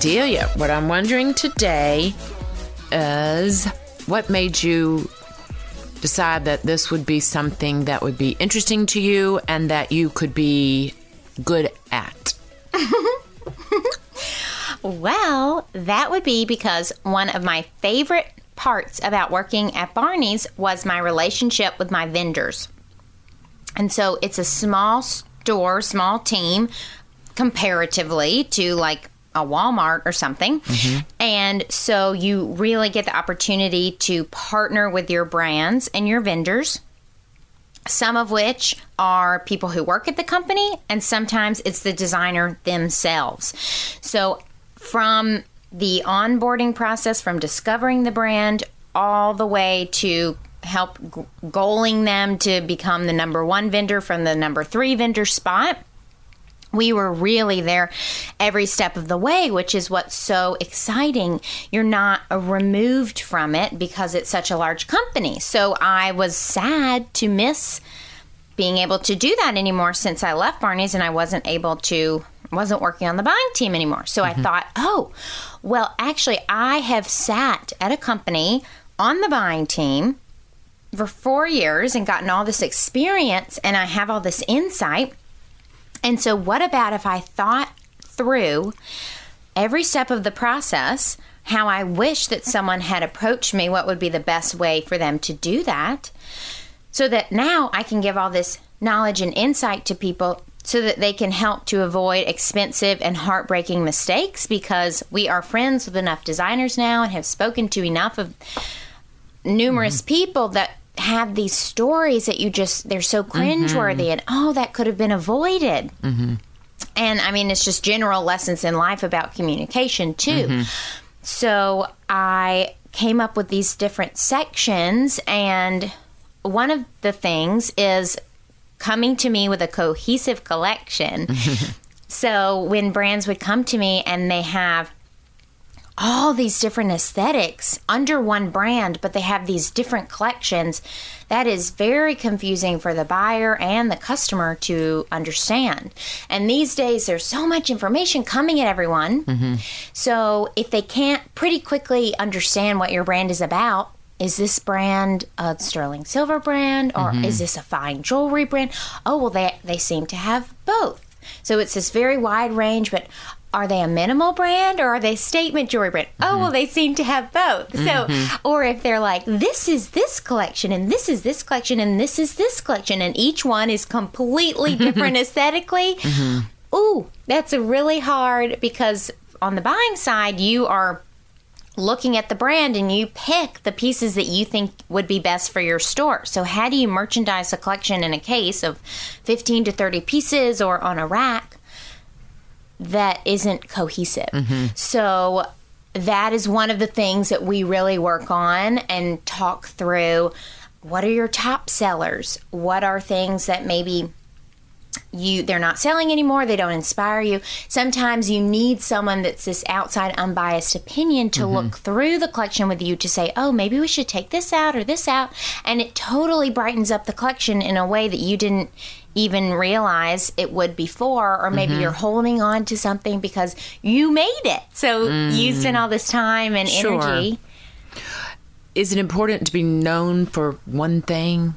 Delia, what I'm wondering today is what made you decide that this would be something that would be interesting to you and that you could be good at? Well, that would be because one of my favorite parts about working at Barneys was my relationship with my vendors. And so it's a small store, small team comparatively to like a Walmart or something. And so you really get the opportunity to partner with your brands and your vendors some of which are people who work at the company, and sometimes it's the designer themselves. So, from the onboarding process, from discovering the brand all the way to help goaling them to become the number one vendor from the number three vendor spot we were really there every step of the way, which is what's so exciting. You're not removed from it because it's such a large company. So I was sad to miss being able to do that anymore since I left Barneys and I wasn't able to wasn't working on the buying team anymore. So I mm-hmm. thought, "Oh, well, actually I have sat at a company on the buying team for 4 years and gotten all this experience and I have all this insight and so, what about if I thought through every step of the process, how I wish that someone had approached me, what would be the best way for them to do that, so that now I can give all this knowledge and insight to people so that they can help to avoid expensive and heartbreaking mistakes? Because we are friends with enough designers now and have spoken to enough of numerous mm-hmm. people that have these stories that you just they're so cringeworthy mm-hmm. and oh that could have been avoided. Mm-hmm. And i mean it's just general lessons in life about communication too. Mm-hmm. So i came up with these different sections and one of the things is coming to me with a cohesive collection. So when brands would come to me and they have all these different aesthetics under one brand, but they have these different collections. That is very confusing for the buyer and the customer to understand. And these days, there's so much information coming at everyone. Mm-hmm. So if they can't pretty quickly understand what your brand is about, is this brand a sterling silver brand or mm-hmm. is this a fine jewelry brand? Oh, well, they, they seem to have both. So it's this very wide range, but are they a minimal brand or are they statement jewelry brand? Oh, mm-hmm. well, they seem to have both. So, mm-hmm. or if they're like, this is this collection and this is this collection and this is this collection, and each one is completely different aesthetically. Mm-hmm. Ooh, that's really hard because on the buying side, you are looking at the brand and you pick the pieces that you think would be best for your store. So, how do you merchandise a collection in a case of 15 to 30 pieces or on a rack that isn't cohesive? Mm-hmm. So, that is one of the things that we really work on and talk through. What are your top sellers? What are things that maybe you they're not selling anymore they don't inspire you sometimes you need someone that's this outside unbiased opinion to mm-hmm. look through the collection with you to say oh maybe we should take this out or this out and it totally brightens up the collection in a way that you didn't even realize it would before or maybe mm-hmm. you're holding on to something because you made it. So mm. you spent all this time and Sure. energy. Is it important to be known for one thing?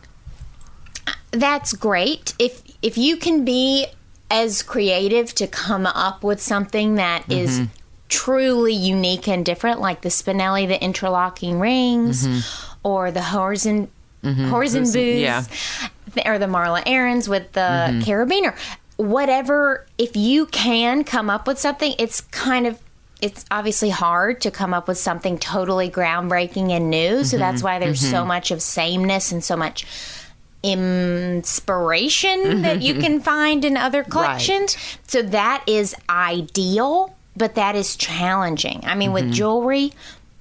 that's great. If if you can be as creative to come up with something that is mm-hmm. truly unique and different like the Spinelli the interlocking rings mm-hmm. or the horizon horizon boots yeah. Or the Marla Aarons with the mm-hmm. carabiner. Whatever if you can come up with something it's kind of it's obviously hard to come up with something totally groundbreaking and new. So mm-hmm. that's why there's so mm-hmm. much of sameness and so much inspiration that you can find in other collections. So that is ideal, but that is challenging. I mean, with jewelry,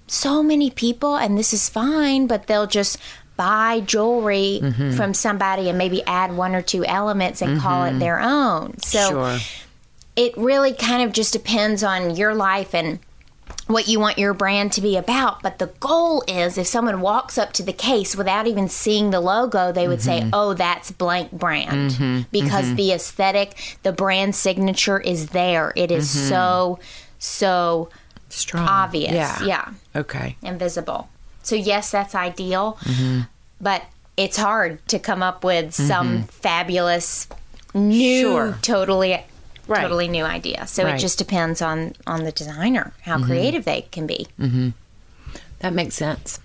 so many people, and this is fine, but they'll just buy jewelry mm-hmm. from somebody and maybe add one or two elements and call it mm-hmm. their own. So Sure. it really kind of just depends on your life and what you want your brand to be about. But the goal is if someone walks up to the case without even seeing the logo, they would say, mm-hmm. oh, that's blank brand. Because the aesthetic, the brand signature is there. It is so, so Strong. obvious. Yeah. yeah Okay. Invisible. So yes, that's ideal, Mm-hmm. But it's hard to come up with mm-hmm. some fabulous new Sure. totally Right. totally new idea. So Right. it just depends on on the designer how mm-hmm. creative they can be. Mm-hmm. That makes sense.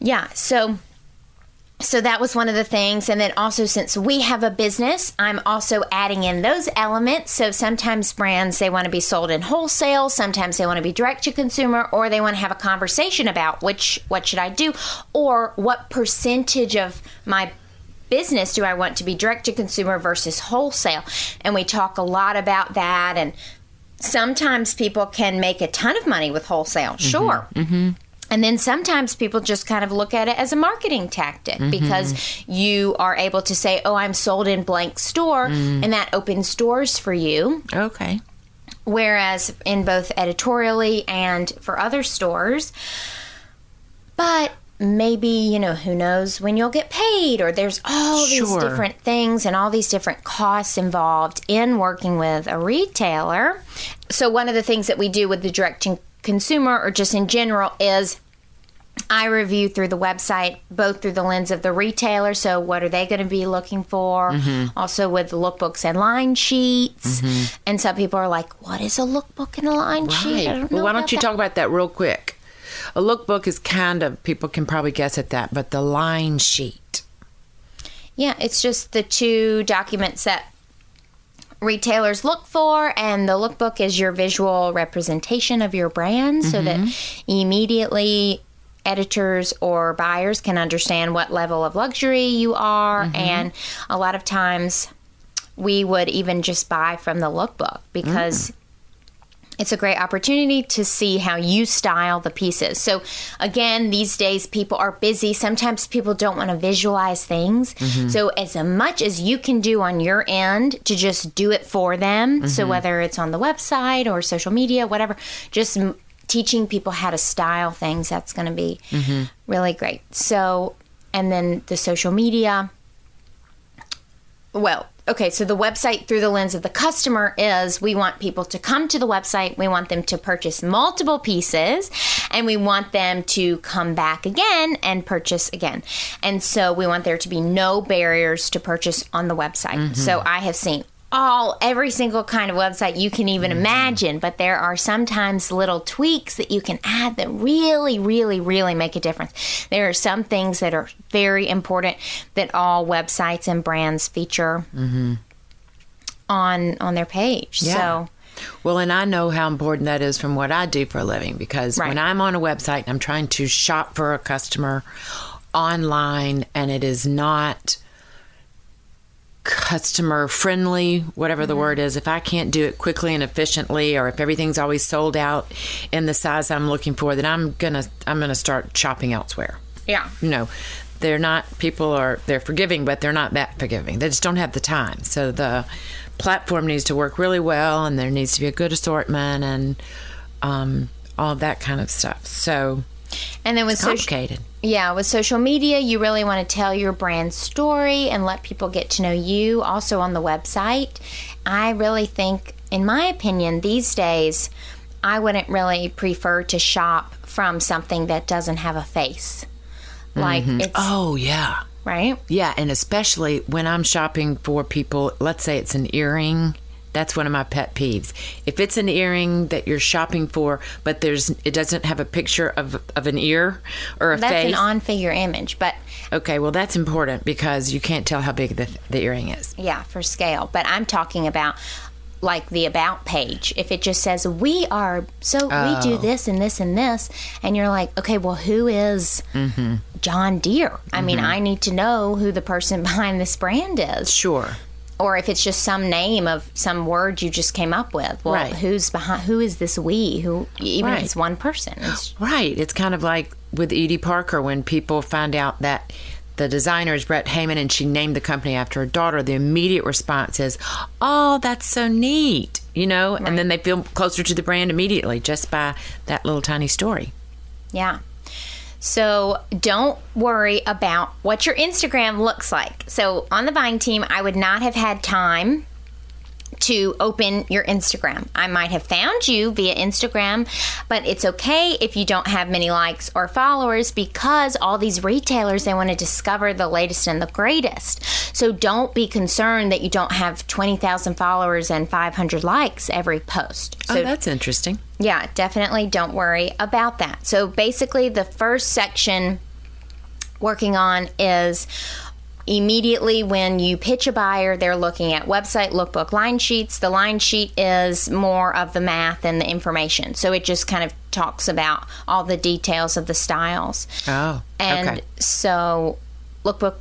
Yeah, so so that was one of the things. And then also since we have a business i'm also adding in those elements. So sometimes brands they want to be sold in wholesale. Sometimes they want to be direct to consumer or they want to have a conversation about which what should i do or what percentage of my business do i want to be direct to consumer versus wholesale? And we talk a lot about that. And sometimes people can make a ton of money with wholesale. Mm-hmm. Sure mm-hmm. And then sometimes people just kind of look at it as a marketing tactic mm-hmm. because you are able to say, Oh, I'm sold in blank store, mm. and that opens doors for you. Okay. Whereas in both editorially and for other stores, but maybe, you know, who knows when you'll get paid, or there's all these different things and all these different costs involved in working with a retailer. So, one of the things that we do with the direct to consumer or just in general is I review through the website, both through the lens of the retailer. So, what are they going to be looking for? Mm-hmm. Also, with lookbooks and line sheets. And some people are like, "What is a lookbook and a line sheet?" I don't Well, why don't you that. talk about that real quick? A lookbook is kind of people can probably guess at that, but the line sheet. Yeah, it's just the two documents that retailers look for, and the lookbook is your visual representation of your brand so that immediately editors or buyers can understand what level of luxury you are. Mm-hmm. And a lot of times we would even just buy from the lookbook because mm. it's a great opportunity to see how you style the pieces. So, again, these days people are busy. Sometimes people don't want to visualize things. Mm-hmm. So, as much as you can do on your end to just do it for them, so mm-hmm. whether it's on the website or social media, whatever, just teaching people how to style things, that's going to be mm-hmm. really great. So, and then the social media. Well, okay, so the website through the lens of the customer is we want people to come to the website, we want them to purchase multiple pieces, and we want them to come back again and purchase again. And so we want there to be no barriers to purchase on the website. Mm-hmm. So I have seen all every single kind of website you can even mm-hmm. imagine but there are sometimes little tweaks that you can add that really really really make a difference there are some things that are very important that all websites and brands feature mm-hmm. on on their page Yeah. so Well, and I know how important that is from what I do for a living because Right. when I'm on a website and I'm trying to shop for a customer online and it is not customer friendly, whatever the word is, if I can't do it quickly and efficiently or if everything's always sold out in the size I'm looking for, then I'm going to I'm going to start shopping elsewhere. yeah. You know they're not people are they're forgiving but they're not that forgiving. They just don't have the time. So the platform needs to work really well and there needs to be a good assortment and um, all of that kind of stuff. So and then with it's social complicated Yeah, with social media, you really want to tell your brand story and let people get to know you. Also on the website, I really think, in my opinion, these days, I wouldn't really prefer to shop from something that doesn't have a face. Like mm-hmm. it's oh yeah right. yeah and especially when i'm shopping for people let's say it's an earring that's one of my pet peeves if it's an earring that you're shopping for but there's it doesn't have a picture of of an ear or a That's face an on figure image, but Okay, well that's important because you can't tell how big the, the earring is. yeah, for scale. But I'm talking about like the about page. If it just says we are so we do oh. this and this and this, and you're like, okay, well, who is mm-hmm. John Deere? I mean, mm-hmm. I need to know who the person behind this brand is, Sure. Or if it's just some name of some word you just came up with. Well, Right. who's behind? Who is this we? Who even if it's one person? It's, Right. It's kind of like with Edie Parker when people find out that the designer is Brett Heyman and she named the company after her daughter, the immediate response is, Oh, that's so neat. You know, and then they feel closer to the brand immediately just by that little tiny story. Yeah. So don't worry about what your Instagram looks like. So on the buying team, I would not have had time to open your Instagram. I might have found you via Instagram, but it's okay if you don't have many likes or followers because all these retailers they want to discover the latest and the greatest. So don't be concerned that you don't have 20,000 followers and 500 likes every post. Oh, so oh, that's interesting. yeah, definitely don't worry about that. So basically the first section working on is immediately when you pitch a buyer, they're looking at website, lookbook, line sheets. The line sheet is more of the math and the information. So it just kind of talks about all the details of the styles. Oh, And okay. so lookbook,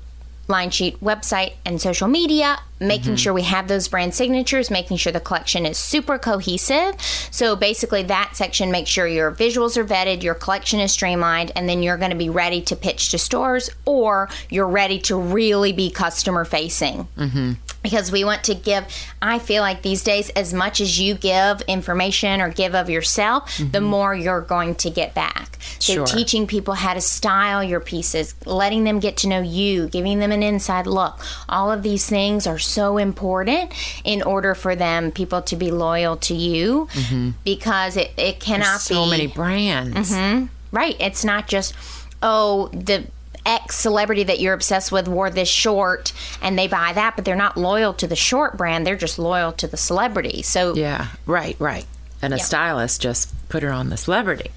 line sheet, website, and social media, making sure we have those brand signatures, making sure the collection is super cohesive. So basically, that section makes sure your visuals are vetted, your collection is streamlined, and then you're going to be ready to pitch to stores or you're ready to really be customer facing. Mm-hmm. Because we want to give, I feel like these days, as much as you give information or give of yourself, the mm-hmm. more you're going to get back. So Sure. teaching people how to style your pieces, letting them get to know you, giving them an inside look. All of these things are so important in order for them people to be loyal to you mm-hmm. because it, it cannot so be so many brands. Mm-hmm. right. It's not just oh the X celebrity that you're obsessed with wore this short and they buy that, but they're not loyal to the short brand. They're just loyal to the celebrity. So Yeah, right, right. And a Yeah. stylist just put her on the celebrity.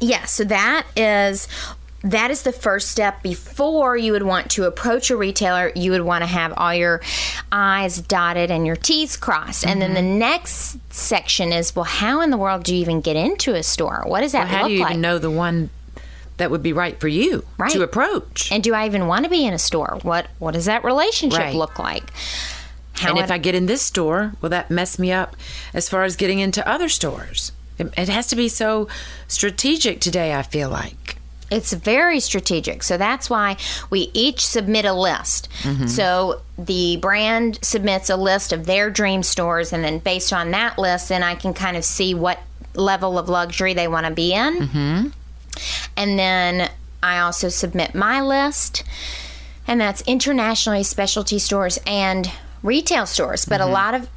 Yeah, so that is that is the first step before you would want to approach a retailer. You would want to have all your I's dotted and your T's crossed. And then the Mm-hmm. next section is well, how in the world do you even get into a store? What does that How look do you like? even know the one that would be right for you Right. to approach? and do I even want to be in a store? What what does that relationship Right. look like? How and if would- I get in this store, will that mess me up as far as getting into other stores? It, it has to be so strategic today, I feel like. It's very strategic. So that's why we each submit a list. So the brand submits a list of their dream stores, and then based on that list, then I can kind of see what level of luxury they want to be in. Mm-hmm. And then I also submit my list, and that's internationally specialty stores and retail stores. But a mm-hmm. lot of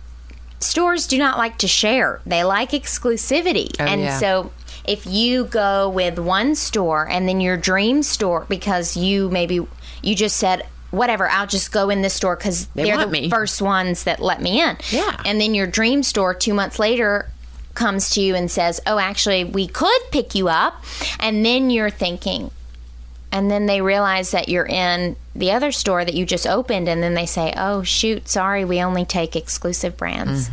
stores do not like to share. They like exclusivity. Oh, and yeah. so if you go with one store and then your dream store because you maybe you just said whatever, I'll just go in this store cuz They are the me. first ones that let me in. Yeah. And then your dream store 2 months later comes to you and says, "Oh, actually, we could pick you up." And then you're thinking, and then they realize that you're in the other store that you just opened and then they say oh shoot sorry we only take exclusive brands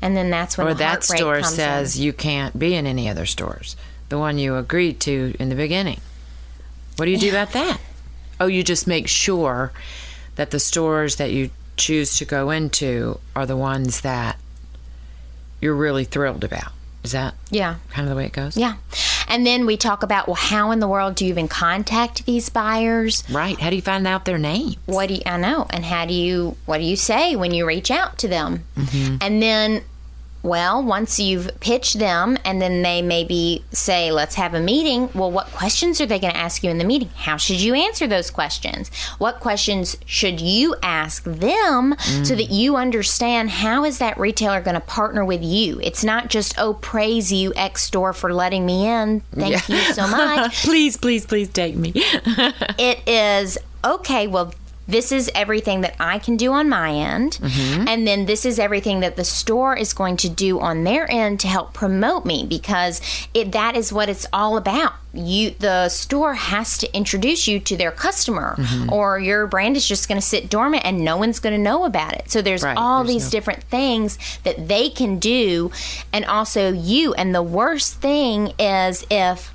and then that's when Mm-hmm. Or the that store says in. you can't be in any other stores, the one you agreed to in the beginning. What do you do about that? Oh, you just make sure that the stores that you choose to go into are the ones that you're really thrilled about. Is that yeah kind of the way it goes? yeah and then we talk about well how in the world do you even contact these buyers Right. How do you find out their name? what do you i know and how do you what do you say when you reach out to them Mm-hmm. and then well once you've pitched them and then they maybe say let's have a meeting well what questions are they going to ask you in the meeting? How should you answer those questions? What questions should you ask them mm. so that you understand how is that retailer going to partner with you? It's not just oh praise you x store for letting me in. Thank you so much. Please, please, please take me. it is okay well this is everything that i can do on my end. Mm-hmm. And then this is everything that the store is going to do on their end to help promote me because it that is what it's all about. You the store has to introduce you to their customer mm-hmm. or your brand is just going to sit dormant and no one's going to know about it. So there's Right, all there's these no- different things that they can do. And also you and the worst thing is if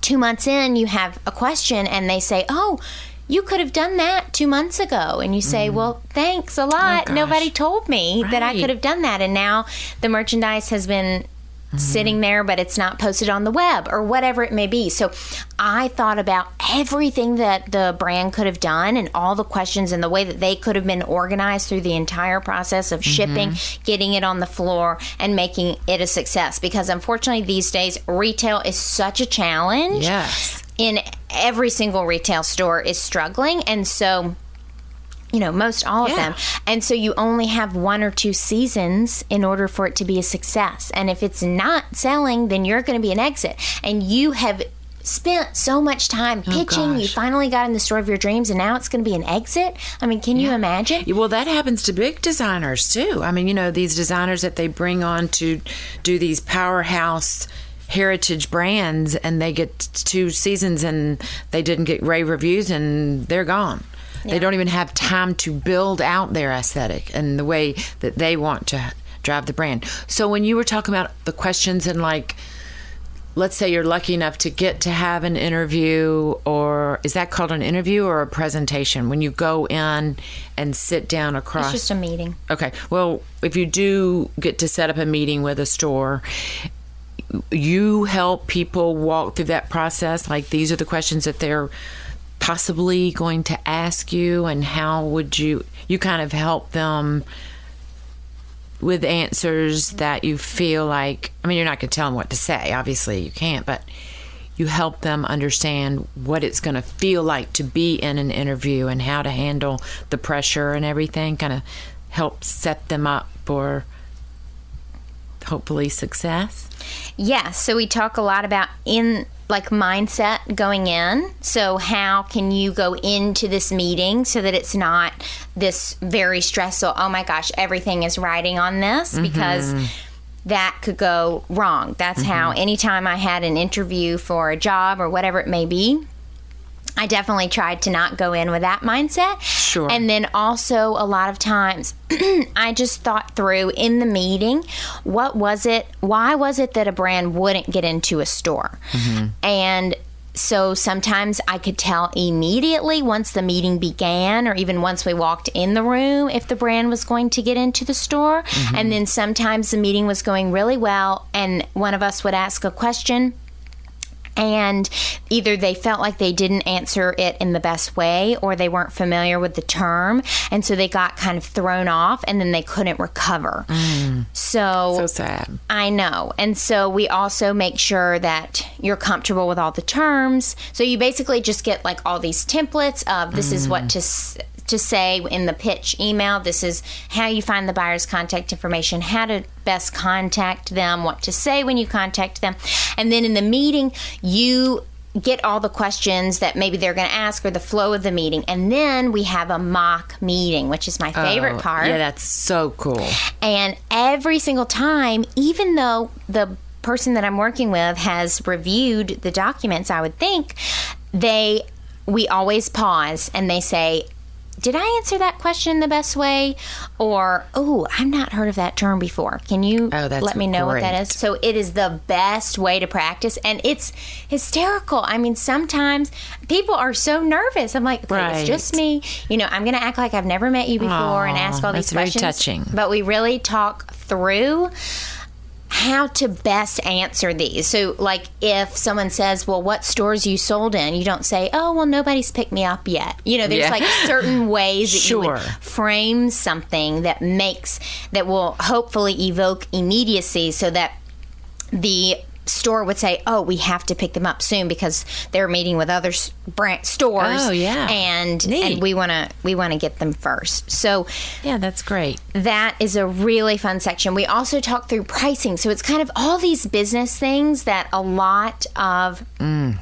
two months in you have a question and they say oh you could have done that two months ago. And you say mm. well thanks a lot. Oh, gosh. nobody told me that i could have done that. And now the merchandise has been mm-hmm. sitting there but it's not posted on the web or whatever it may be. So i thought about everything that the brand could have done and all the questions and the way that they could have been organized through the entire process of mm-hmm. shipping getting it on the floor and making it a success. Because unfortunately these days retail is such a challenge yes. in every single retail store is struggling and so you know, most all of them. And so you only have one or two seasons in order for it to be a success. And if it's not selling, then you're going to be an exit. And you have spent so much time oh, pitching. You Oh, gosh. finally got in the store of your dreams, and now it's going to be an exit. I mean, can you imagine? Well, that happens to big designers too. I mean, you know, these designers that they bring on to do these powerhouse heritage brands and they get two seasons and they didn't get rave reviews and they're gone. They don't even have time to build out their aesthetic and the way that they want to drive the brand. So when you were talking about the questions and like let's say you're lucky enough to get to have an interview or is that called an interview or a presentation when you go in and sit down across It's just a meeting. okay well if you do get to set up a meeting with a store you help people walk through that process? Like these are the questions that they're possibly going to ask you and how would you you kind of help them with answers that you feel like I mean you're not going to tell them what to say obviously you can't but you help them understand what it's going to feel like to be in an interview and how to handle the pressure and everything kind of help set them up for hopefully success Yes. So we talk a lot about in like mindset going in. So how can you go into this meeting so that it's not this very stressful, oh my gosh, everything is riding on this mm-hmm. because that could go wrong. That's how mm-hmm. anytime I had an interview for a job or whatever it may be, I definitely tried to not go in with that mindset. Sure. And then also, a lot of times, I just thought through in the meeting what was it, why was it that a brand wouldn't get into a store? Mm-hmm. And so sometimes I could tell immediately once the meeting began, or even once we walked in the room, if the brand was going to get into the store. Mm-hmm. And then sometimes the meeting was going really well, and one of us would ask a question and either they felt like they didn't answer it in the best way or they weren't familiar with the term. And so they got kind of thrown off and then they couldn't recover. So, so sad. I know. And so we also make sure that you're comfortable with all the terms. So you basically just get like all these templates of this is what mm. to s- to say in the pitch email this is how you find the buyer's contact information how to best contact them what to say when you contact them. And then in the meeting you get all the questions that maybe they're going to ask or the flow of the meeting. And then we have a mock meeting which is my oh, favorite Oh, part. yeah that's so cool. And every single time, even though the person that I'm working with has reviewed the documents, I would think they we always pause and they say, did I answer that question the best way? Or, oh, I've not heard of that term before. Can you Oh, let me know what that is? So it is the best way to practice, and it's hysterical. I mean, sometimes people are so nervous. I'm like, okay, Right. it's just me. You know, I'm going to act like I've never met you before and ask all these questions. touching. But we really talk through how to best answer these. So, like, if someone says, Well, what stores you sold in? You don't say, Oh, well, nobody's picked me up yet. You know, there's Yeah. like certain ways that you would frame something that makes, that will hopefully evoke immediacy so that the store would say, "Oh, we have to pick them up soon because they're meeting with other brand stores." Oh, yeah. and Neat. and we want to we want to get them first. So yeah that's great that is a really fun section. We also talk through pricing. So it's kind of all these business things that a lot of mm.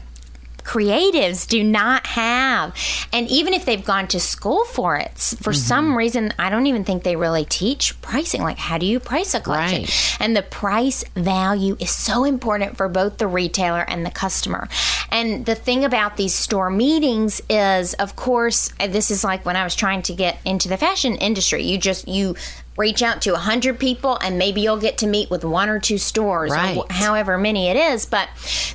Creatives do not have. And even if they've gone to school for it, for mm-hmm. some reason, I don't even think they really teach pricing. Like, how do you price a collection? Right. And the price value is so important for both the retailer and the customer. And the thing about these store meetings is, of course, this is like when I was trying to get into the fashion industry. You just, you, Reach out to 100 people and maybe you'll get to meet with one or two stores, Right. wh- however many it is. But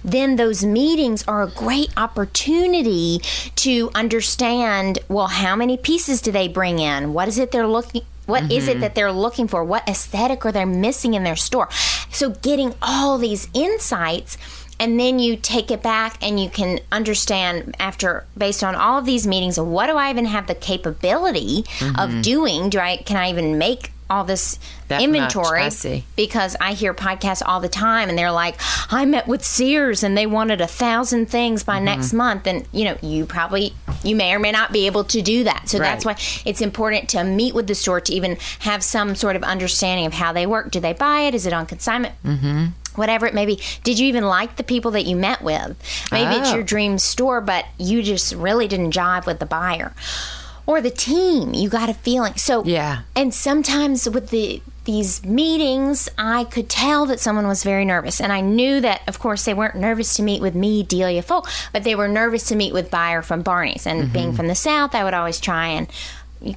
then those meetings are a great opportunity to understand well, how many pieces do they bring in? What is it they're looking What is it mm-hmm. that they're looking for? What aesthetic are they missing in their store? So getting all these insights and then you take it back and you can understand after based on all of these meetings what do I even have the capability of doing? Do I can I even make all this That inventory much, I because I hear podcasts all the time and they're like, I met with Sears and they wanted a thousand things by next Mm-hmm. month. And, you know, you probably, you may or may not be able to do that. So that's why it's important to meet with the store to even have some sort of understanding of how they work. Do they buy it? Is it on consignment? Mm-hmm. Whatever it may be. Did you even like the people that you met with? Maybe it's Oh. your dream store, but you just really didn't jive with the buyer. Or the team, you got a feeling. So Yeah. and sometimes with the these meetings, I could tell that someone was very nervous, and I knew that, of course, they weren't nervous to meet with me, Delia Folk, but they were nervous to meet with buyer from Barneys. And being mm-hmm. from the South, I would always try and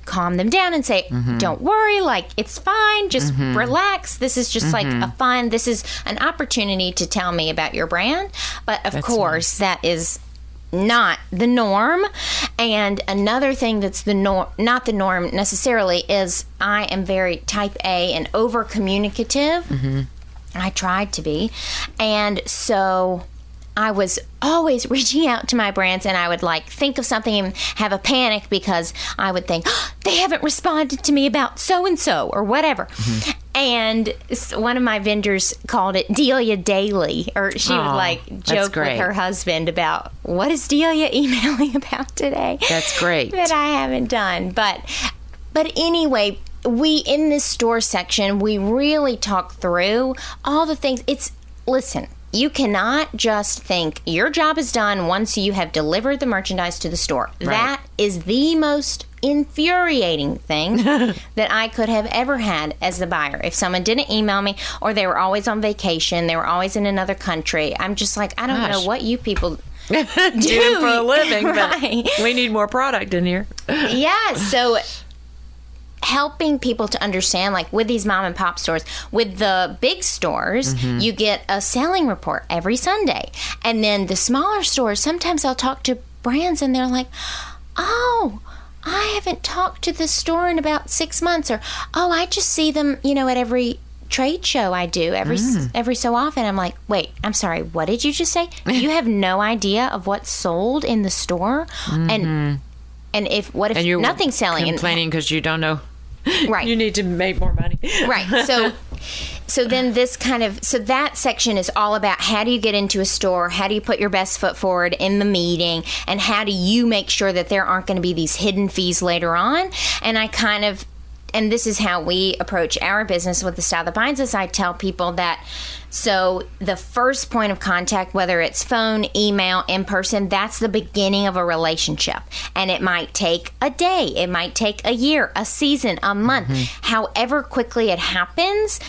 calm them down and say, mm-hmm. "Don't worry, like it's fine. Just mm-hmm. relax. This is just like mm-hmm. a fun. This is an opportunity to tell me about your brand." But of course, that is not the norm. And another thing that's the norm, not the norm necessarily, is I am very type A and over communicative. I tried to be. And so I was always reaching out to my brands and I would like think of something and have a panic because I would think, "Oh, they haven't responded to me about so and so or whatever. Mm-hmm. And one of my vendors called it Delia Daily, or she would like joke with her husband about what is Delia emailing about today. That's great. that I haven't done. But but anyway, we in this store section, we really talk through all the things. It's listen, you cannot just think your job is done once you have delivered the merchandise to the store. That is the most infuriating thing that I could have ever had as the buyer. If someone didn't email me or they were always on vacation, they were always in another country, I'm just like, I don't know what you people do for a living, Right. but we need more product in here. yeah so helping people to understand like with these mom and pop stores with the big stores Mm-hmm. you get a selling report every sunday and then the smaller stores sometimes i'll talk to brands and they're like oh i haven't talked to this store in about six months or oh i just see them you know at every trade show i do every Mm. every so often i'm like wait i'm sorry what did you just say you have no idea of what's sold in the store and and if what if Mm-hmm. And you're nothing's selling and complaining because you don't know. Right. You need to make more money. right so so then this kind of so that section is all about how do you get into a store how do you put your best foot forward in the meeting and how do you make sure that there aren't going to be these hidden fees later on and i kind of and this is how we approach our business with the style that binds us. I tell people that so the first point of contact whether it's phone email in person that's the beginning of a relationship. And it might take a day it might take a year a season a month. Mm-hmm. However quickly it happens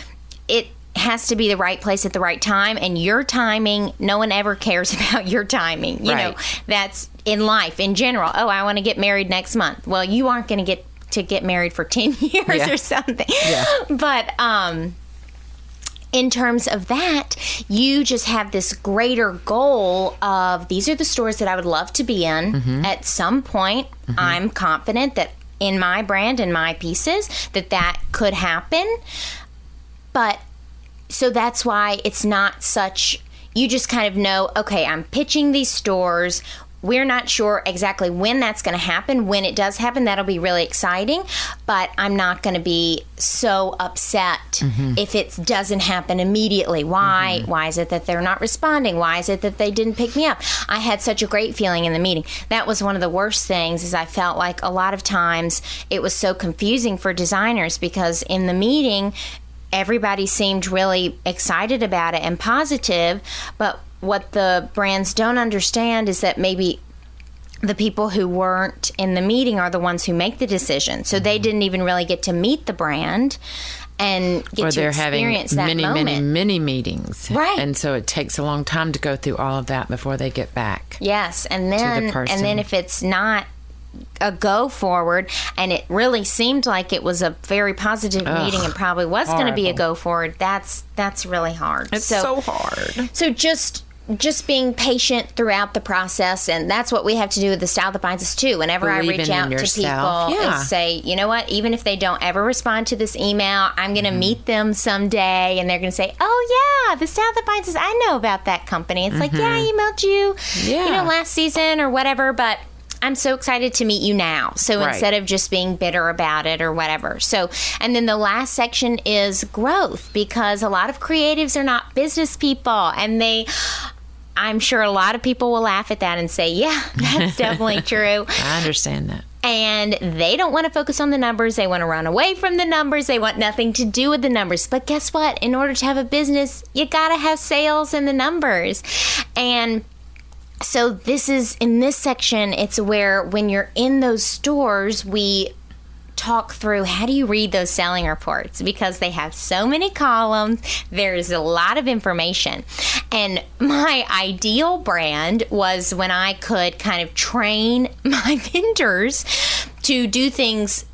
it has to be the right place at the right time and your timing no one ever cares about your timing you know? That's in life in general. Oh i want to get married next month. Well you aren't going to get to get married for 10 years Yeah. or something Yeah. but um in terms of that, you just have this greater goal of these are the stores that I would love to be in Mm-hmm. at some point. I'm confident that in my brand and my pieces that that could happen. But so that's why it's not such you just kind of know okay i'm pitching these stores we're not sure exactly when that's going to happen. When it does happen that'll be really exciting but i'm not going to be so upset mm-hmm. if it doesn't happen immediately. Why? Mm-hmm. Why is it that they're not responding? Why is it that they didn't pick me up? I had such a great feeling in the meeting. That was one of the worst things is i felt like a lot of times it was so confusing for designers because in the meeting everybody seemed really excited about it and positive but what the brands don't understand is that maybe the people who weren't in the meeting are the ones who make the decision so they mm-hmm. didn't even really get to meet the brand and get Or to they're having experience that many, moment many, many meetings. Right. And so it takes a long time to go through all of that before they get back. Yes, and then and person. then if it's not a go forward, and it really seemed like it was a very positive meeting, and probably was going to be a go forward. That's that's really hard. It's so, hard. So just just being patient throughout the process, and that's what we have to do with the style that binds us too. Whenever I reach out to yourself. people, Yeah. is say, you know what? Even if they don't ever respond to this email, I'm going to mm-hmm. meet them someday, and they're going to say, "Oh yeah, the style that binds us. I know about that company." It's like, yeah, mm-hmm. I emailed you, you know, last season or whatever, but. I'm so excited to meet you now. So Right. instead of just being bitter about it or whatever. So, and then the last section is growth because a lot of creatives are not business people and they, I'm sure a lot of people will laugh at that and say, yeah, that's definitely true. I understand that. And they don't want to focus on the numbers. They want to run away from the numbers. They want nothing to do with the numbers. But guess what? In order to have a business, you got to have sales and the numbers. And so this is in this section, it's where when you're in those stores, we talk through how do you read those selling reports? Because they have so many columns there's a lot of information. And my ideal brand was when i could kind of train my vendors to do things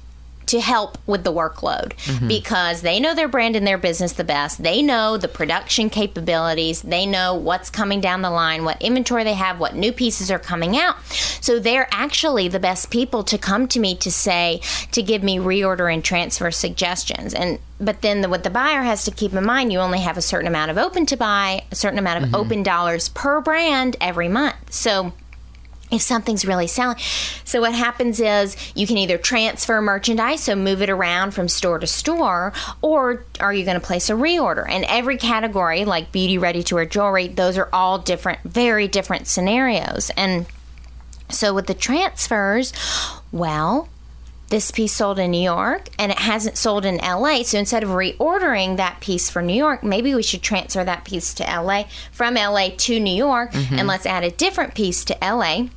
to help with the workload mm-hmm. because they know their brand and their business the best. They know the production capabilities. They know what's coming down the line, what inventory they have, what new pieces are coming out. So they're actually the best people to come to me to say, to give me reorder and transfer suggestions. And but then the, what the buyer has to keep in mind, you only have a certain amount of open to buy, a certain amount of mm-hmm. open dollars per brand every month. So if something's really selling. So what happens is you can either transfer merchandise, so move it around from store to store, or are you going to place a reorder? And every category, like beauty, ready to wear jewelry, those are all different, very different scenarios. And so with the transfers, well, this piece sold in New York and it hasn't sold in LA. So instead of reordering that piece for New York, maybe we should transfer that piece to LA from LA to New York mm-hmm. and let's add a different piece to LA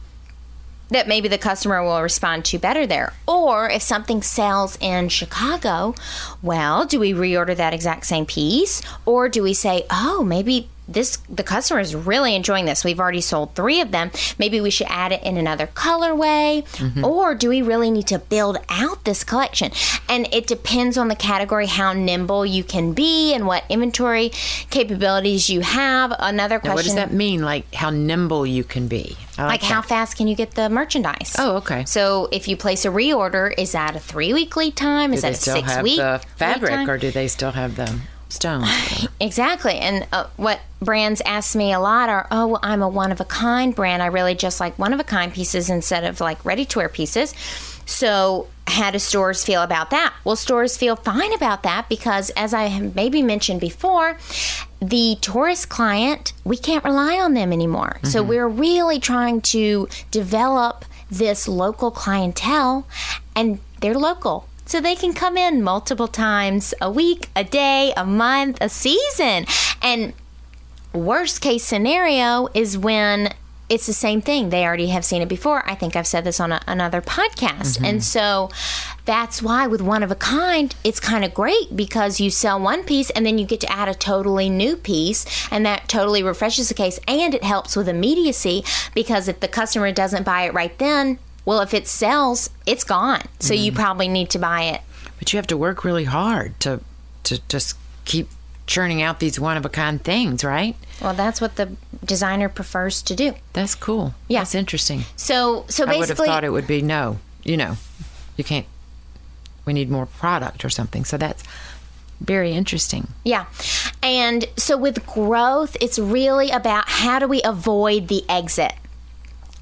that maybe the customer will respond to better there. Or if something sells in Chicago, well, do we reorder that exact same piece or do we say, "Oh, maybe this the customer is really enjoying this. We've already sold 3 of them. Maybe we should add it in another colorway." Mm-hmm. Or do we really need to build out this collection? And it depends on the category how nimble you can be and what inventory capabilities you have. Another question Now, what does that mean? Like how nimble you can be? I like how fast can you get the merchandise? Oh, okay. So if you place a reorder, is that a three week lead time? Is Do they that a six have week fabric, or do they still have the stones? Exactly. And uh, what brands ask me a lot are, oh, well, I'm a one of a kind brand. I really just like one of a kind pieces instead of like ready to wear pieces. So, how do stores feel about that? Well, stores feel fine about that because, as I have maybe mentioned before, the tourist client, we can't rely on them anymore. So, mm-hmm. we're really trying to develop this local clientele, and they're local. So they can come in multiple times a week, a day, a month, a season. And worst case scenario is when it's the same thing. They already have seen it before. I think I've said this on a, another podcast. Mm-hmm. And so that's why with one of a kind, it's kind of great because you sell one piece and then you get to add a totally new piece and that totally refreshes the case and it helps with immediacy because if the customer doesn't buy it right then, well, if it sells, it's gone. So you mm-hmm. probably need to buy it but you have to work really hard to to just keep churning out these one of a kind things, right? Well, that's what the designer prefers to do. That's cool. Yeah. that's interesting. So, so I would have basically, thought it would be no. You know, you can't. We need more product or something. So that's very interesting. yeah. And so with growth, it's really about how do we avoid the exit.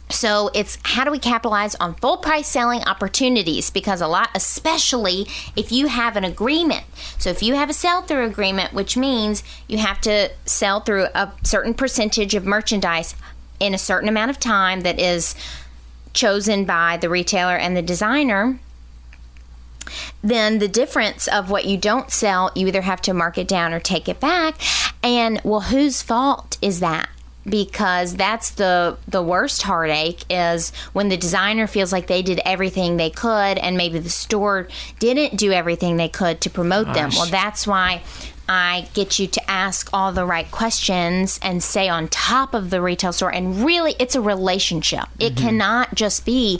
So it's how do we capitalize on full price selling opportunities because a lot, especially if you have an agreement. So if you have a sell through agreement, which means you have to sell through a certain percentage of merchandise in a certain amount of time that is chosen by the retailer and the designer, then the difference of what you don't sell, you either have to mark it down or take it back. And well, whose fault is that? Because that's the the worst heartache is when the designer feels like they did everything they could and maybe the store didn't do everything they could to promote them. Well, that's why I get you to ask all the right questions and stay on top of the retail store. And really, it's a relationship. It mm-hmm. cannot just be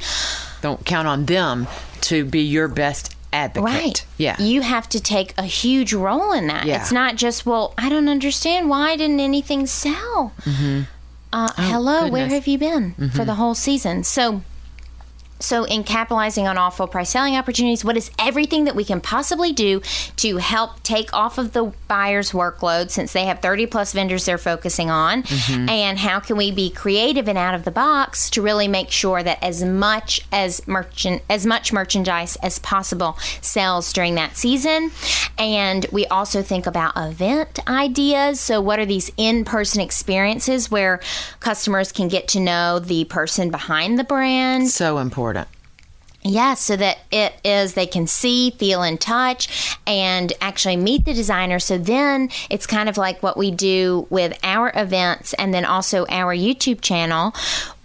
Don't count on them to be your best advocate. Right. Yeah. You have to take a huge role in that. Yeah. It's not just, well, I don't understand. Why didn't anything sell? Uh, hello, where Mm-hmm. goodness. Mm-hmm. have you been for the whole season? So, So, in capitalizing on all full price selling opportunities, what is everything that we can possibly do to help take off of the buyer's workload since they have 30 plus vendors they're focusing on? Mm-hmm. And how can we be creative and out of the box to really make sure that as much as merchant as much merchandise as possible sells during that season? And we also think about event ideas. So, what are these in person experiences where customers can get to know the person behind the brand? So important. Yeah, so that it is they can see, feel, and touch, and actually meet the designer. So then it's kind of like what we do with our events and then also our YouTube channel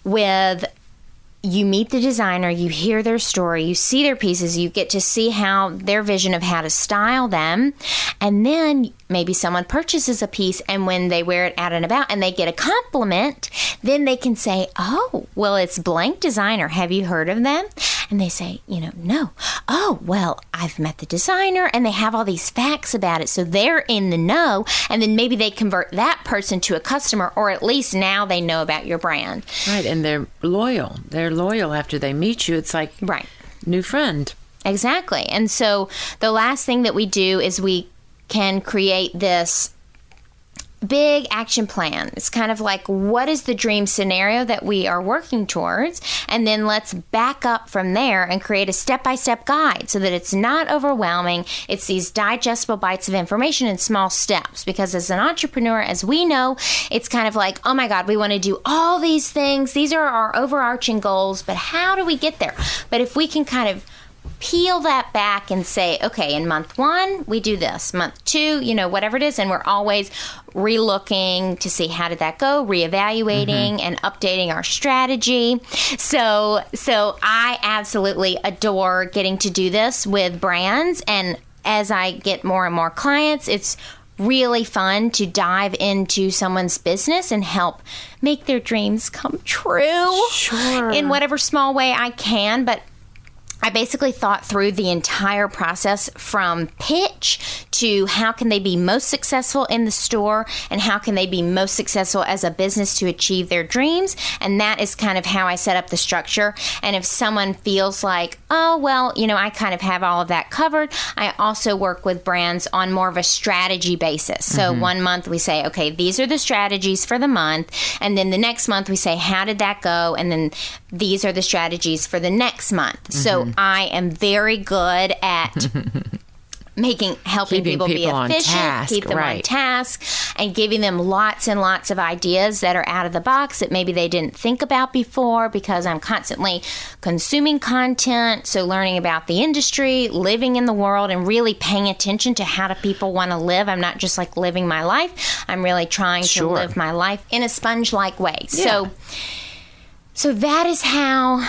with you meet the designer, you hear their story, you see their pieces, you get to see how their vision of how to style them, and then maybe someone purchases a piece and when they wear it out and about and they get a compliment, then they can say, "Oh, well it's blank designer. Have you heard of them?" And they say, you know, no. Oh, well, I've met the designer and they have all these facts about it. So they're in the know. And then maybe they convert that person to a customer, or at least now they know about your brand. Right. And they're loyal. They're loyal after they meet you. It's like, right. New friend. Exactly. And so the last thing that we do is we can create this big action plan. It's kind of like what is the dream scenario that we are working towards? And then let's back up from there and create a step by step guide so that it's not overwhelming. It's these digestible bites of information in small steps. Because as an entrepreneur, as we know, it's kind of like, oh my God, we want to do all these things. These are our overarching goals, but how do we get there? But if we can kind of peel that back and say, okay, in month one, we do this. Month two, you know, whatever it is. And we're always relooking to see how did that go, reevaluating mm-hmm. and updating our strategy. So, so I absolutely adore getting to do this with brands. And as I get more and more clients, it's really fun to dive into someone's business and help make their dreams come true sure. in whatever small way I can. But I basically thought through the entire process from pitch to how can they be most successful in the store and how can they be most successful as a business to achieve their dreams. And that is kind of how I set up the structure. And if someone feels like, oh, well, you know, I kind of have all of that covered, I also work with brands on more of a strategy basis. So mm-hmm. one month we say, okay, these are the strategies for the month. And then the next month we say, how did that go? And then these are the strategies for the next month. Mm-hmm. So I am very good at making helping people, people, be efficient, task, keep them right. on task, and giving them lots and lots of ideas that are out of the box that maybe they didn't think about before because I'm constantly consuming content, so learning about the industry, living in the world and really paying attention to how do people want to live. I'm not just like living my life. I'm really trying sure. to live my life in a sponge-like way. Yeah. So so that is how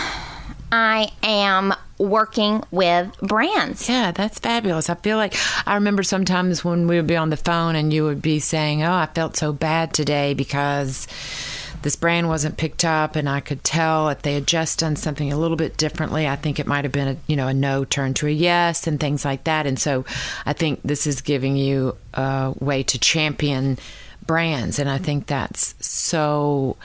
I am working with brands. Yeah, that's fabulous. I feel like I remember sometimes when we would be on the phone and you would be saying, "Oh, I felt so bad today because this brand wasn't picked up and I could tell if they had just done something a little bit differently, I think it might have been a, you know, a no turn to a yes and things like that." And so I think this is giving you a way to champion brands and I think that's so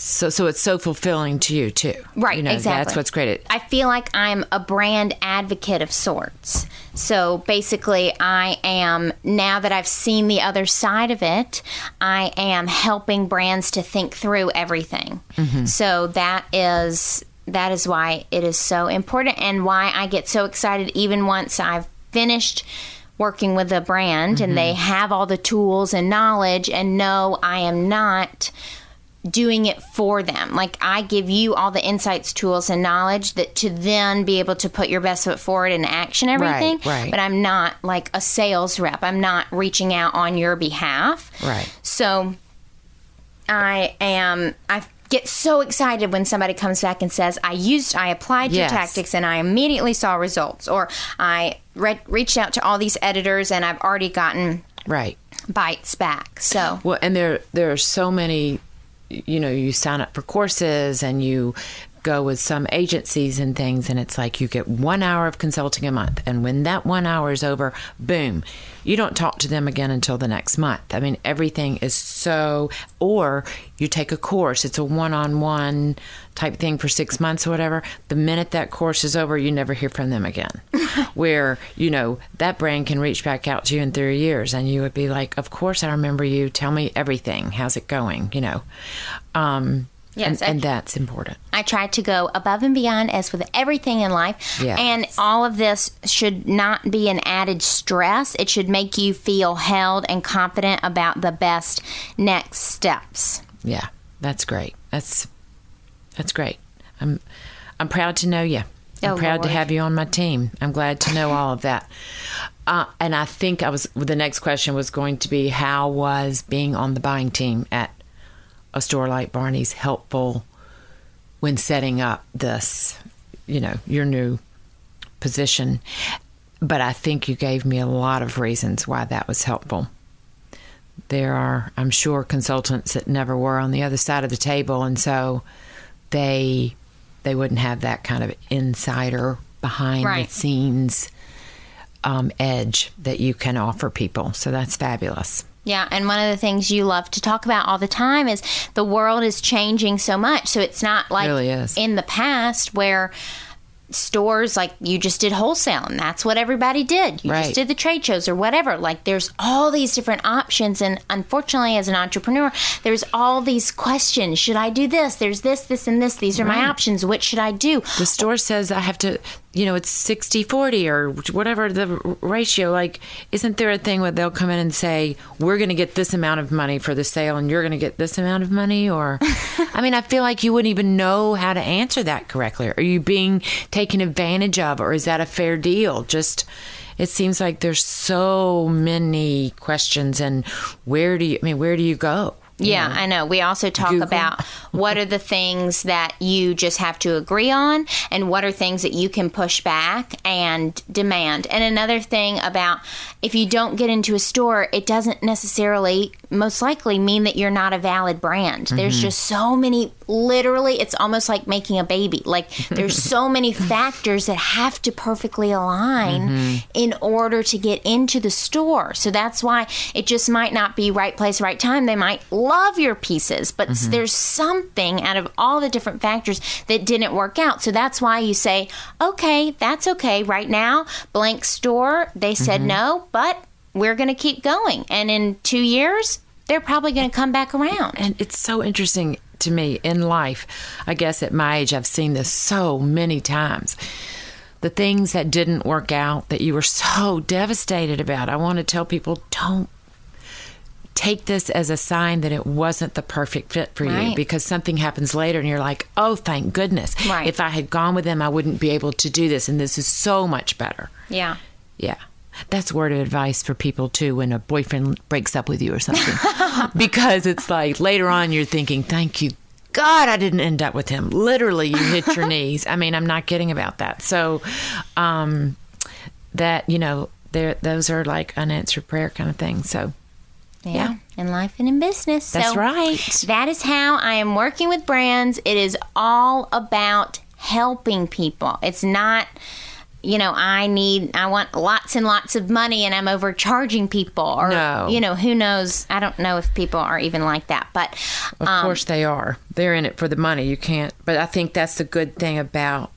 so so it's so fulfilling to you too. Right you know, exactly that's what's great. I feel like i'm a brand advocate of sorts. So basically i am now that i've seen the other side of it i am helping brands to think through everything. Mm-hmm. so that is that is why it is so important and why i get so excited even once i've finished working with a brand mm-hmm. and they have all the tools and knowledge and know i am not doing it for them. Like I give you all the insights, tools, and knowledge that to then be able to put your best foot forward and action everything. Right, right. But I'm not like a sales rep. I'm not reaching out on your behalf. Right. So I am. I get so excited when somebody comes back and says, "I used, I applied yes. your tactics, and I immediately saw results," or I re- reached out to all these editors and I've already gotten right bites back. So well, and there there are so many you know you sign up for courses and you go with some agencies and things, and it's like you get one hour of consulting a month. And when that one hour is over, boom, you don't talk to them again until the next month. I mean, everything is so, or you take a course, it's a one on one type thing for six months or whatever. The minute that course is over, you never hear from them again. Where, you know, that brand can reach back out to you in three years and you would be like, Of course, I remember you. Tell me everything. How's it going? You know. Um, Yes, and, I- and that's important. I try to go above and beyond as with everything in life. Yes. And all of this should not be an added stress. It should make you feel held and confident about the best next steps. Yeah, that's great. That's that's great. I'm I'm proud to know you. I'm Oh, proud to have you on my team. I'm glad to know all of that. Uh, and I think I was the next question was going to be how was being on the buying team at a store like Barneys helpful when setting up this, you know, your new position. But I think you gave me a lot of reasons why that was helpful there are i'm sure consultants that never were on the other side of the table and so they they wouldn't have that kind of insider behind Right. the scenes um, edge that you can offer people so that's fabulous Yeah, and one of the things you love to talk about all the time is the world is changing so much. So it's not like Really is. in the past where stores like you just did wholesale and that's what everybody did. You Right. just did the trade shows or whatever. Like there's all these different options and unfortunately as an entrepreneur, there's all these questions. Should I do this? There's this, this and this. These are my options. What should I do? the store says i have to you know it's 60 40 or whatever the ratio like isn't there a thing where they'll come in and say we're going to get this amount of money for the sale and you're going to get this amount of money or i mean i feel like you wouldn't even know how to answer that correctly. Are you being taken advantage of or is that a fair deal? Just it seems like there's so many questions and where do you i mean where do you go Yeah, I know. We also talk Google. about what are the things that you just have to agree on and what are things that you can push back and demand. And another thing about if you don't get into a store, it doesn't necessarily most likely mean that you're not a valid brand. There's mm-hmm. just so many literally it's almost like making a baby. Like there's so many factors that have to perfectly align mm-hmm. in order to get into the store. So that's why it just might not be right place, right time. They might love your pieces, but s mm-hmm. there's something out of all the different factors that didn't work out. So that's why you say, okay, that's okay. Right now, blank store, they said mm-hmm. no, but we're going to keep going. And in two years, they're probably going to come back around. And it's so interesting to me in life. I guess at my age, I've seen this so many times. The things that didn't work out that you were so devastated about. I want to tell people don't take this as a sign that it wasn't the perfect fit for you because something happens later and you're like, oh, thank goodness. Right. If I had gone with them, I wouldn't be able to do this. And this is so much better. Yeah. Yeah. That's word of advice for people too when a boyfriend breaks up with you or something. because it's like later on you're thinking, thank you. God, I didn't end up with him. Literally, you hit your knees. I mean, I'm not kidding about that. So, um, that, you know, there, those are like unanswered prayer kind of things. So, Yeah. Yeah. In life and in business. That's so right. That is how I am working with brands. It is all about helping people. It's not, you know, I need, I want lots and lots of money and I'm overcharging people. Or, No. you know, who knows? I don't know if people are even like that. But Of um, course they are. They're in it for the money. You can't. But I think that's the good thing about,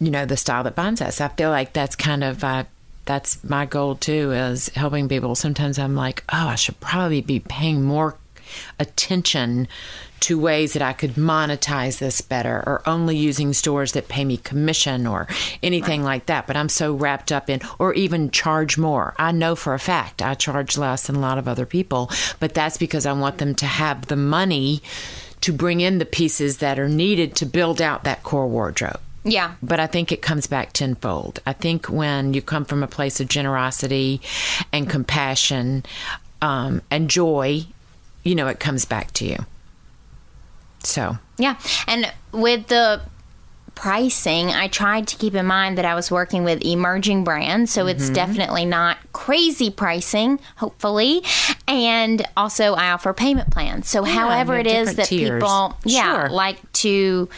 you know, the style that binds us. I feel like that's kind of uh, that's my goal too, is helping people. Sometimes I'm like, oh, I should probably be paying more attention to ways that I could monetize this better, or only using stores that pay me commission or anything like that. But I'm so wrapped up in, or even charge more. I know for a fact I charge less than a lot of other people, but that's because I want them to have the money to bring in the pieces that are needed to build out that core wardrobe. Yeah. But I think it comes back tenfold. I think when you come from a place of generosity and compassion um, and joy, you know, it comes back to you. So, Yeah. And with the pricing, I tried to keep in mind that I was working with emerging brands. So Mm-hmm. it's definitely not crazy pricing, hopefully. And also, I offer payment plans. So, however you it is that tiers. people, yeah, Sure. like to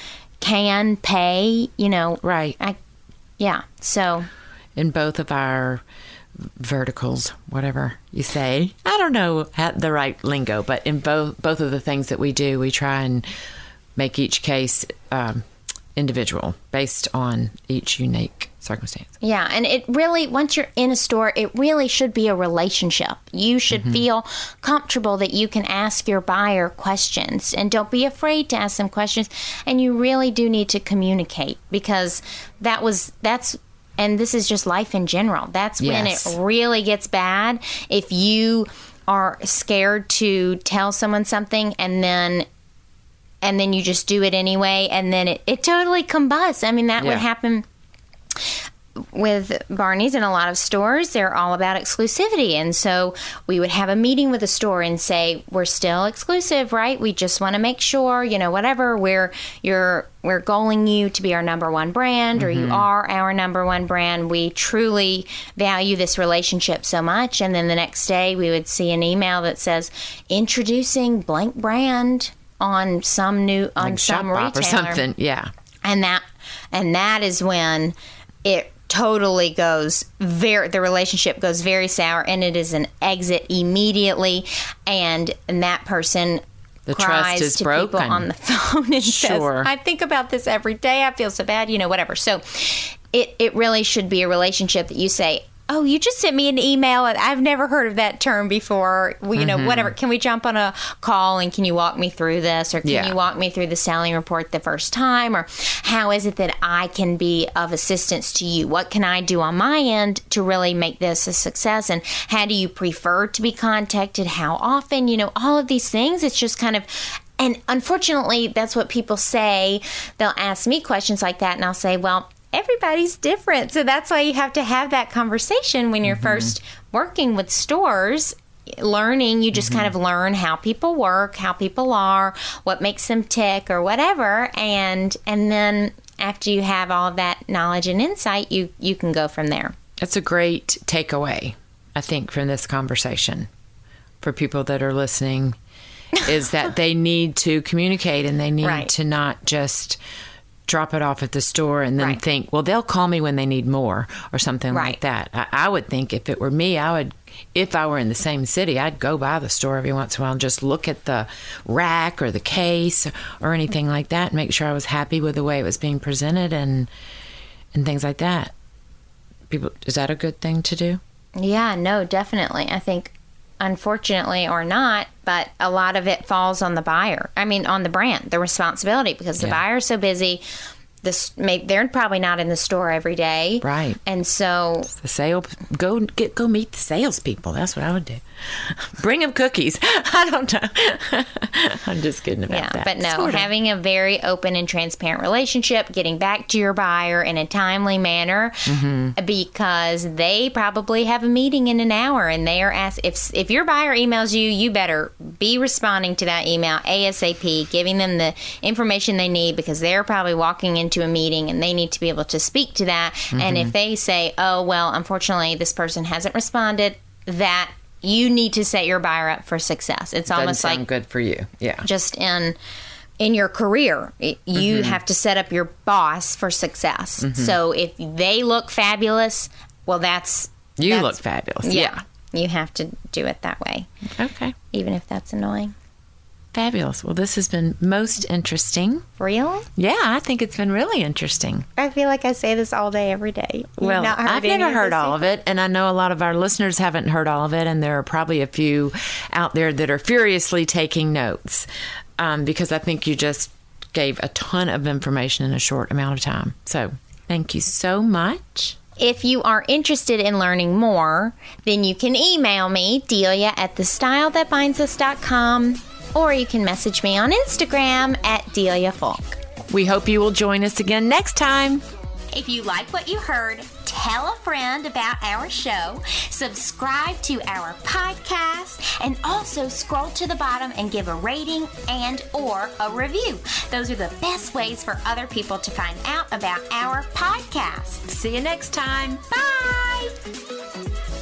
can pay, you know. Right. I, yeah. So in both of our verticals, whatever you say. I don't know the right lingo, but in both both of the things that we do, we try and make each case um, individual based on each unique circumstance. Yeah, and it really once you're in a store, it really should be a relationship. You should mm-hmm. feel comfortable that you can ask your buyer questions and don't be afraid to ask them questions and you really do need to communicate because that was that's and this is just life in general. That's when it really gets bad if you are scared to tell someone something and then and then you just do it anyway and then it, it totally combusts. I mean that yeah. would happen with Barneys and a lot of stores, they're all about exclusivity. And so we would have a meeting with a store and say, We're still exclusive, right? We just want to make sure, you know, whatever, we're you're we're goaling you to be our number one brand or mm-hmm. you are our number one brand. We truly value this relationship so much. And then the next day we would see an email that says, introducing blank brand on some new on like some retailer or something. Yeah. And that and that is when it totally goes very the relationship goes very sour and it is an exit immediately and, and that person the cries trust is to broken. people on the phone and sure. says, "I think about this every day. I feel so bad, you know, whatever." So, it it really should be a relationship that you say, oh, you just sent me an email and I've never heard of that term before. Well, you mm-hmm. know, whatever. Can we jump on a call and can you walk me through this? Or can yeah. you walk me through the selling report the first time? Or how is it that I can be of assistance to you? What can I do on my end to really make this a success? And how do you prefer to be contacted? How often? You know, all of these things. It's just kind of and unfortunately, that's what people say. They'll ask me questions like that, and I'll say, Well, everybody's different. So that's why you have to have that conversation when you're mm-hmm. first working with stores. Learning, you just mm-hmm. kind of learn how people work, how people are, what makes them tick, or whatever, and and then after you have all of that knowledge and insight, you you can go from there. That's a great takeaway, I think, from this conversation for people that are listening, is that they need to communicate and they need right. to not just drop it off at the store and then right. think, well, they'll call me when they need more or something right. like that. I, I, would think if it were me, I would, if I were in the same city, I'd go by the store every once in a while and just look at the rack or the case or anything like that and make sure I was happy with the way it was being presented and and things like that. People, is that a good thing to do? Yeah, no, definitely. I think unfortunately or not, but a lot of it falls on the buyer. I mean, on the brand, the responsibility because the yeah. buyer's so busy this may they're probably not in the store every day, right? And so the sale go get go meet the salespeople. That's what I would do. Bring them cookies. I don't know. I'm just kidding about yeah, that. But no, sort of. having a very open and transparent relationship, getting back to your buyer in a timely manner, mm-hmm. because they probably have a meeting in an hour and they are asked if if your buyer emails you, you better be responding to that email ASAP, giving them the information they need because they're probably walking into a meeting and they need to be able to speak to that. Mm-hmm. And if mm-hmm. they say, oh, well, unfortunately, this person hasn't responded, that you need to set your buyer up for success. It's Doesn't almost like good for you. Yeah. Just in in your career, you mm-hmm. have to set up your boss for success. Mm-hmm. So if they look fabulous, well, that's you that's, look fabulous. Yeah, yeah, you have to do it that way. Okay, even if that's annoying. Fabulous. Well, this has been most interesting. Really? Yeah, I think it's been really interesting. I feel like I say this all day, every day. You've well, I've never heard all of it, and I know a lot of our listeners haven't heard all of it, and there are probably a few out there that are furiously taking notes um, because I think you just gave a ton of information in a short amount of time. So, thank you so much. If you are interested in learning more, then you can email me, Delia at thestylethatbindsus.com or you can message me on Instagram at Delia Folk. We hope you will join us again next time. If you like what you heard, tell a friend about our show, subscribe to our podcast, and also scroll to the bottom and give a rating and or a review. Those are the best ways for other people to find out about our podcast. See you next time. Bye.